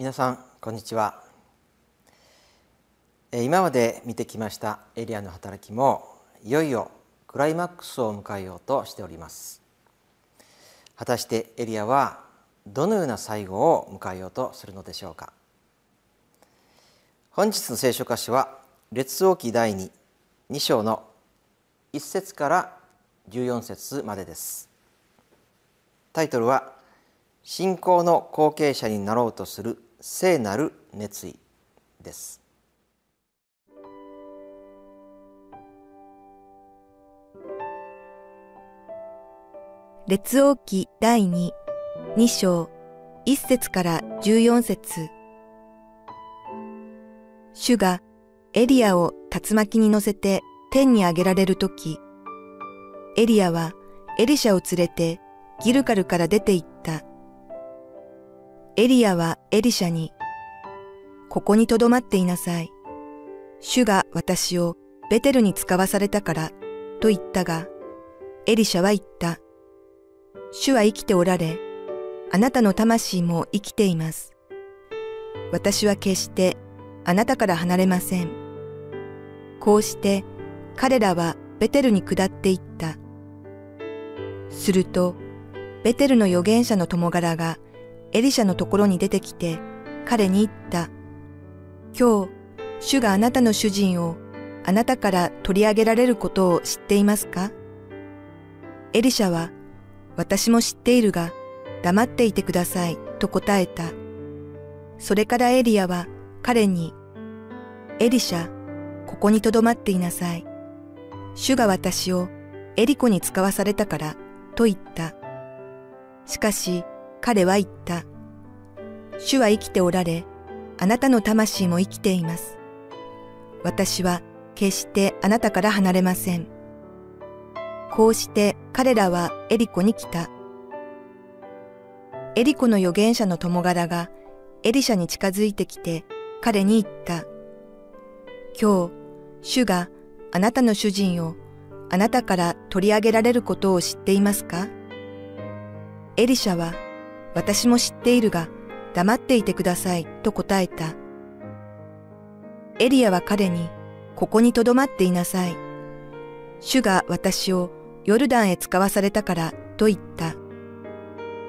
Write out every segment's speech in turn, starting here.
皆さんこんにちは。今まで見てきましたエリアの働きもいよいよクライマックスを迎えようとしております。果たしてエリアはどのような最後を迎えようとするのでしょうか。本日の聖書箇所は列王記第2 2章の1節から14節までです。タイトルは信仰の後継者になろうとする聖なる熱意です列王記第2、2章、1節から14節主がエリアを竜巻に乗せて天に上げられるとき、エリアはエリシャを連れてギルカルから出て行った。エリアはエリシャに、ここに留まっていなさい。主が私をベテルに使わされたから、と言ったが、エリシャは言った。主は生きておられ、あなたの魂も生きています。私は決してあなたから離れません。こうして彼らはベテルに下っていった。すると、ベテルの預言者の友柄がエリシャのところに出てきて彼に言った。今日、主があなたの主人をあなたから取り上げられることを知っていますか？エリシャは、私も知っているが、黙っていてください、と答えた。それからエリアは彼に、エリシャ、ここに留まっていなさい。主が私をエリコに使わされたから、と言った。しかし、彼は言った。主は生きておられ、あなたの魂も生きています。私は決してあなたから離れません。こうして彼らはエリコに来た。エリコの預言者の友柄がエリシャに近づいてきて彼に言った。今日、主があなたの主人をあなたから取り上げられることを知っていますか？エリシャは、私も知っているが黙っていてくださいと答えた。エリアは彼に、ここに留まっていなさい。主が私をヨルダンへ使わされたからと言った。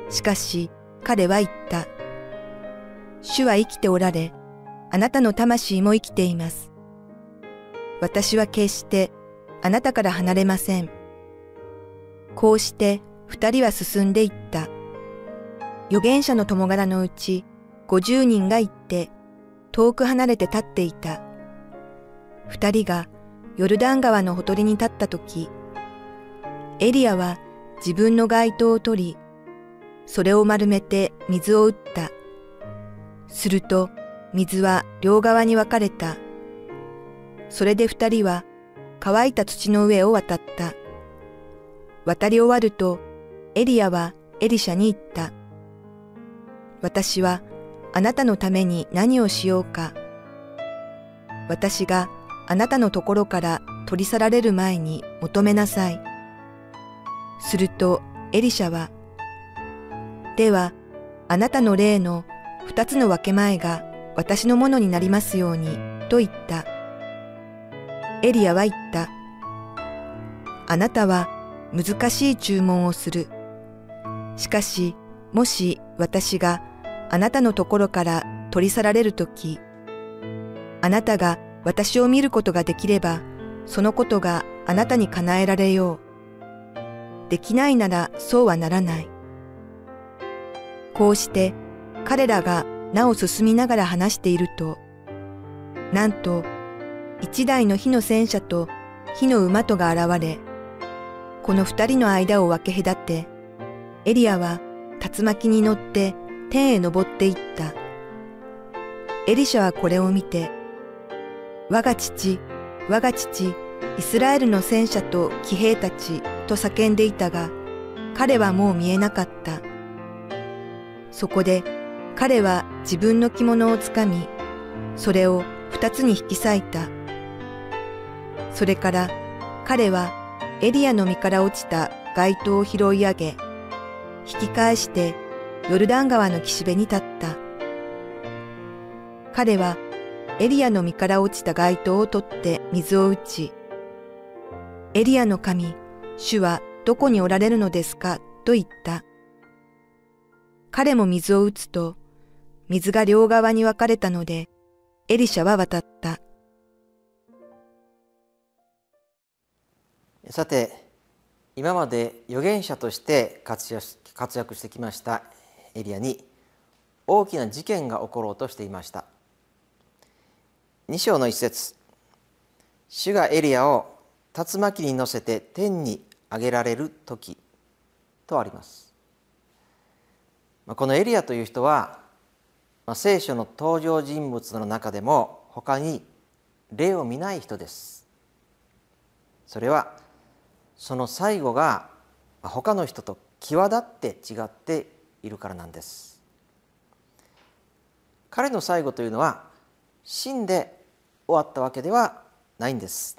しかし彼は言った。主は生きておられ、あなたの魂も生きています。私は決してあなたから離れません。こうして二人は進んでいった。預言者の友柄のうち五十人が行って遠く離れて立っていた。二人がヨルダン川のほとりに立ったとき、エリアは自分の街灯を取り、それを丸めて水を打った。すると水は両側に分かれた。それで二人は乾いた土の上を渡った。渡り終わるとエリアはエリシャに言った。私はあなたのために何をしようか。私があなたのところから取り去られる前に求めなさい。するとエリシャは、ではあなたの霊の二つの分け前が私のものになりますように、と言った。エリアは言った。あなたは難しい注文をする。しかし、もし私があなたのところから取り去られるとき、あなたが私を見ることができれば、そのことがあなたに叶えられよう。できないならそうはならない。こうして彼らがなお進みながら話していると、なんと一台の火の戦車と火の馬とが現れ、この二人の間を分け隔て、エリアは竜巻に乗って天へ登っていった。エリシャはこれを見て、我が父、我が父、イスラエルの戦車と騎兵たちと叫んでいたが、彼はもう見えなかった。そこで彼は自分の着物をつかみ、それを二つに引き裂いた。それから彼はエリアの身から落ちた街灯を拾い上げ、引き返してヨルダン川の岸辺に立った。彼はエリアの身から落ちた街灯を取って水を打ち、エリアの神、主はどこにおられるのですか？と言った。彼も水を打つと、水が両側に分かれたので、エリシャは渡った。さて、今まで預言者として活躍してきましたエリアに大きな事件が起ころうとしていました。2章の一節主がエリアを竜巻に乗せて天に上げられる時とあります。このエリアという人は聖書の登場人物の中でも他に例を見ない人です。それはその最後が他の人と際立って違っているからなんです。彼の最後というのは死んで終わったわけではないんです。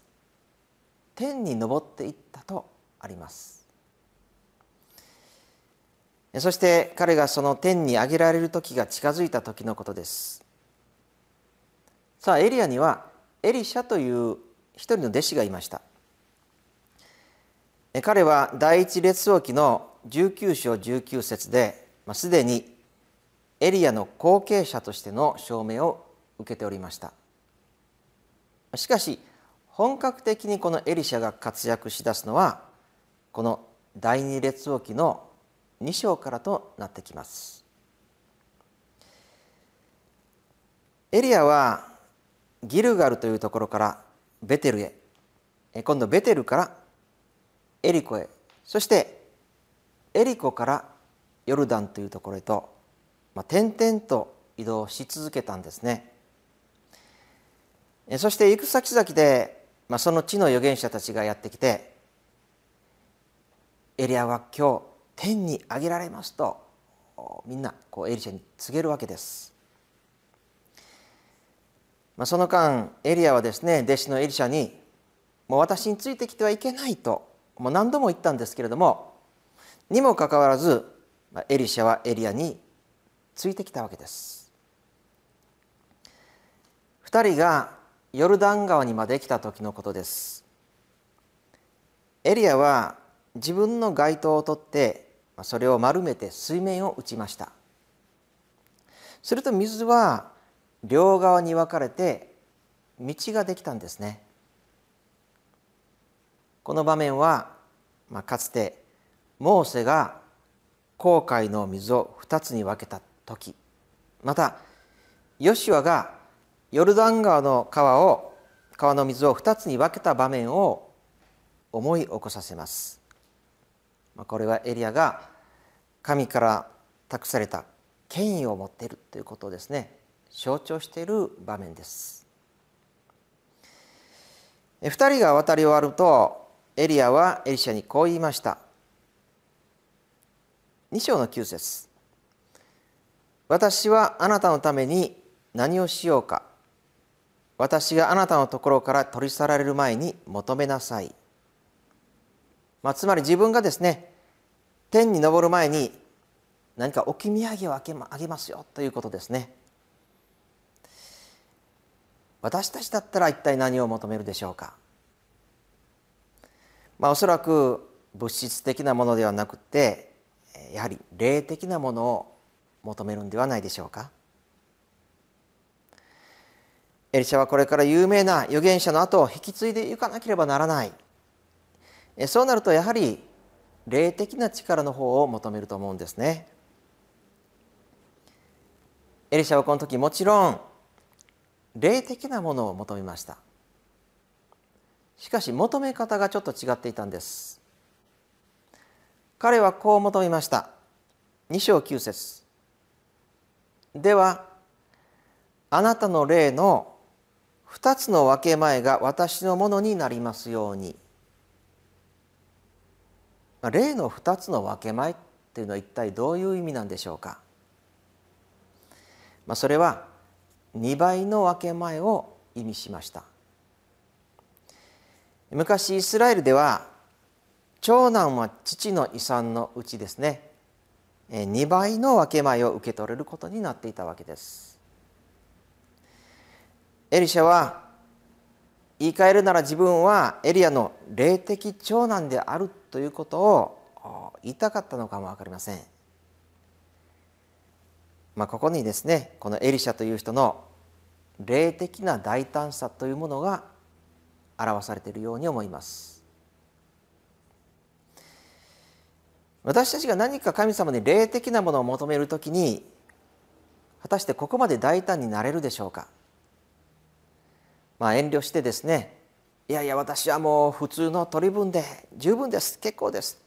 天に昇っていったとあります。そして彼がその天に上げられる時が近づいた時のことですさあエリアにはエリシャという一人の弟子がいました彼は第一列王記の19章19節でまあすでにエリアの後継者としての証明を受けておりました。しかし本格的にこのエリシャが活躍しだすのはこの第二列王記の2章からとなってきます。エリアはギルガルというところからベテルへ。今度ベテルからエリコへ。そしてエリコからヨルダンというところへと、まあ、点々と移動し続けたんですねそして行く先々で、まあ、その地の預言者たちがやってきてエリアは今日天に上げられますとみんなこうエリシャに告げるわけです。まあ、その間エリアはですね弟子のエリシャに「もう私についてきてはいけない」ともう何度も言ったんですけれどもにもかかわらずエリシャはエリアについてきたわけです。2人がヨルダン川にまで来た時のことです。エリアは自分の街灯を取ってそれを丸めて水面を打ちましたすると水は両側に分かれて道ができたんですねこの場面は、まあ、かつてモーセが航海の水を2つに分けた時。またヨシュアがヨルダン川の川を川の水を2つに分けた場面を思い起こさせます。これはエリアが神から託された権威を持っているということをですね。象徴している場面です。2人が渡り終わるとエリアはエリシャにこう言いました。2章の9節。私はあなたのために何をしようか。私があなたのところから取り去られる前に求めなさい。まあ、つまり自分がですね天に昇る前に何か置き土産をあげますよということですね。私たちだったら一体何を求めるでしょうか。まあおそらく物質的なものではなくてやはり霊的なものを求めるんではないでしょうか。エリシャはこれから有名な預言者の後を引き継いでいかなければならない。そうなるとやはり霊的な力の方を求めると思うんですね。エリシャはこの時もちろん霊的なものを求めました。しかし求め方がちょっと違っていたんです。彼はこう求めました。2章9節。ではあなたの霊の2つの分け前が私のものになりますように。霊の2つの分け前っていうのは一体どういう意味なんでしょうか、まあ、それは2倍の分け前を意味しました。昔イスラエルでは長男は父の遺産のうちですね2倍の分け前を受け取れることになっていたわけですエリシャは言い換えるなら自分はエリアの霊的長男であるということを言いたかったのかも分かりません。まあ、ここにですねこのエリシャという人の霊的な大胆さというものが表されているように思います。私たちが何か神様に霊的なものを求めるときに果たしてここまで大胆になれるでしょうか？まあ、遠慮してですねいやいや私はもう普通の取り分で十分です結構です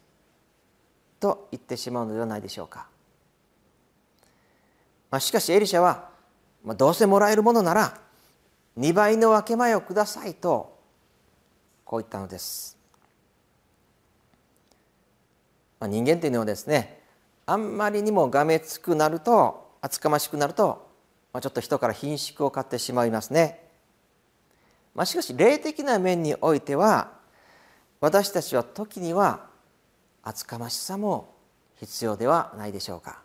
と言ってしまうのではないでしょうか、まあ、しかしエリシャは、まあ、どうせもらえるものなら2倍の分け前をくださいとこう言ったのです、まあ、人間というのはですねあんまりにもがめつくなると厚かましくなると、まあ、ちょっと人から品縮を買ってしまいますねまあ、しかし霊的な面においては私たちは時には厚かましさも必要ではないでしょうか。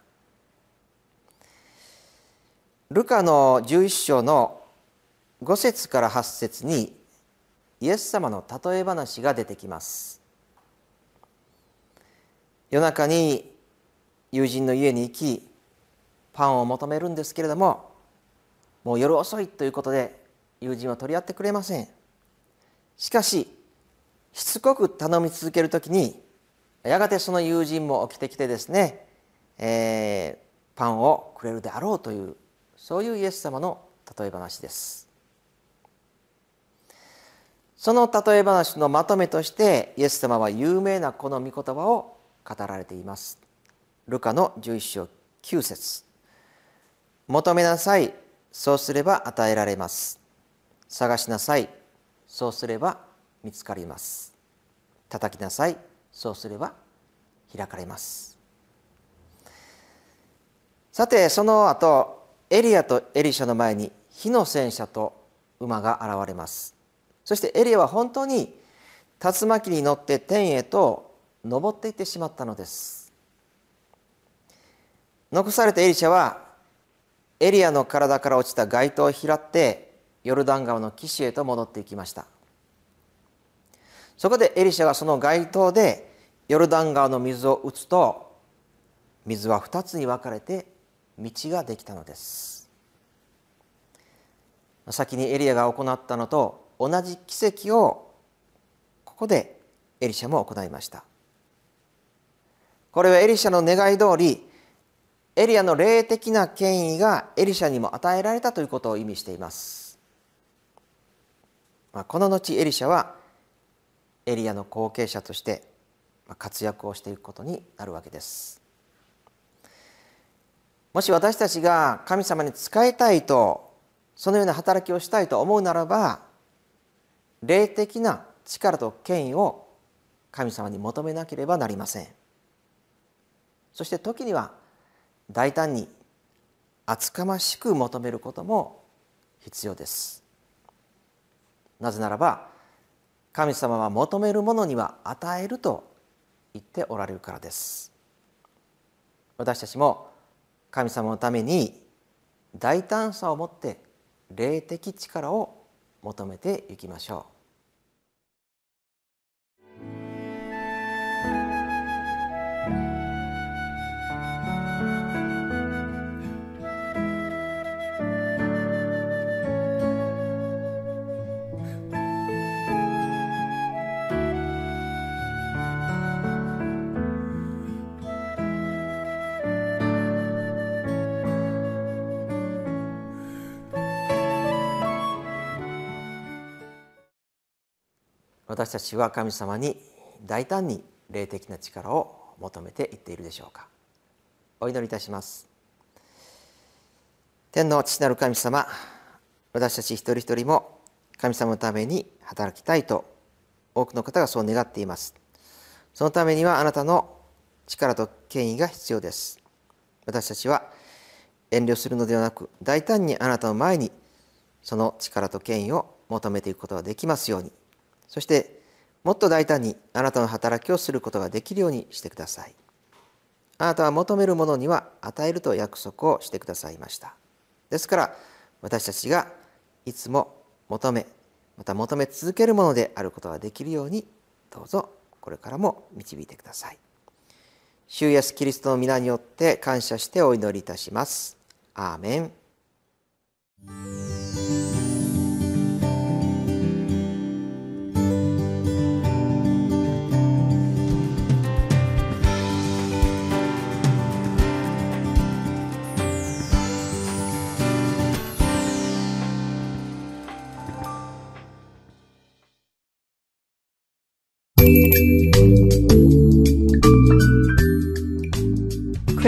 ルカの11章の5節から8節にイエス様の例え話が出てきます。夜中に友人の家に行きパンを求めるんですけれどももう夜遅いということで友人は取り合ってくれません。しかししつこく頼み続けるときにやがてその友人も起きてきてですね、えー、パンをくれるであろうというそういうイエス様の例え話です。その例え話のまとめとしてイエス様は有名なこの御言葉を語られています。ルカの11章9節。求めなさいそうすれば与えられます。探しなさいそうすれば見つかります。叩きなさいそうすれば開かれます。さてその後エリアとエリシャの前に火の戦車と馬が現れます。そしてエリアは本当に竜巻に乗って天へと登っていってしまったのです。残されたエリシャはエリアの体から落ちた街灯を拾ってヨルダン川の岸へと戻っていきました。そこでエリシャがその街灯でヨルダン川の水を打つと水は二つに分かれて道ができたのです。先にエリアが行ったのと同じ奇跡をここでエリシャも行いました。これはエリシャの願い通りエリアの霊的な権威がエリシャにも与えられたということを意味しています。この後エリシャはエリアの後継者として活躍をしていくことになるわけです。もし私たちが神様に仕えたいとそのような働きをしたいと思うならば霊的な力と権威を神様に求めなければなりません。そして時には大胆に厚かましく求めることも必要です。なぜならば神様は求めるものには与えると言っておられるからです。私たちも神様のために大胆さを持って霊的力を求めていきましょう。私たちは神様に大胆に霊的な力を求めていっているでしょうか。お祈りいたします。天の父なる神様私たち一人一人も神様のために働きたいと多くの方がそう願っています。そのためにはあなたの力と権威が必要です。私たちは遠慮するのではなく大胆にあなたの前にその力と権威を求めていくことができますように。そしてもっと大胆にあなたの働きをすることができるようにしてください。あなたは求めるものには与えると約束をしてくださいました。ですから私たちがいつも求めまた求め続けるものであることができるようにどうぞこれからも導いてください。主イエスキリストの皆によって感謝してお祈りいたします。アーメン。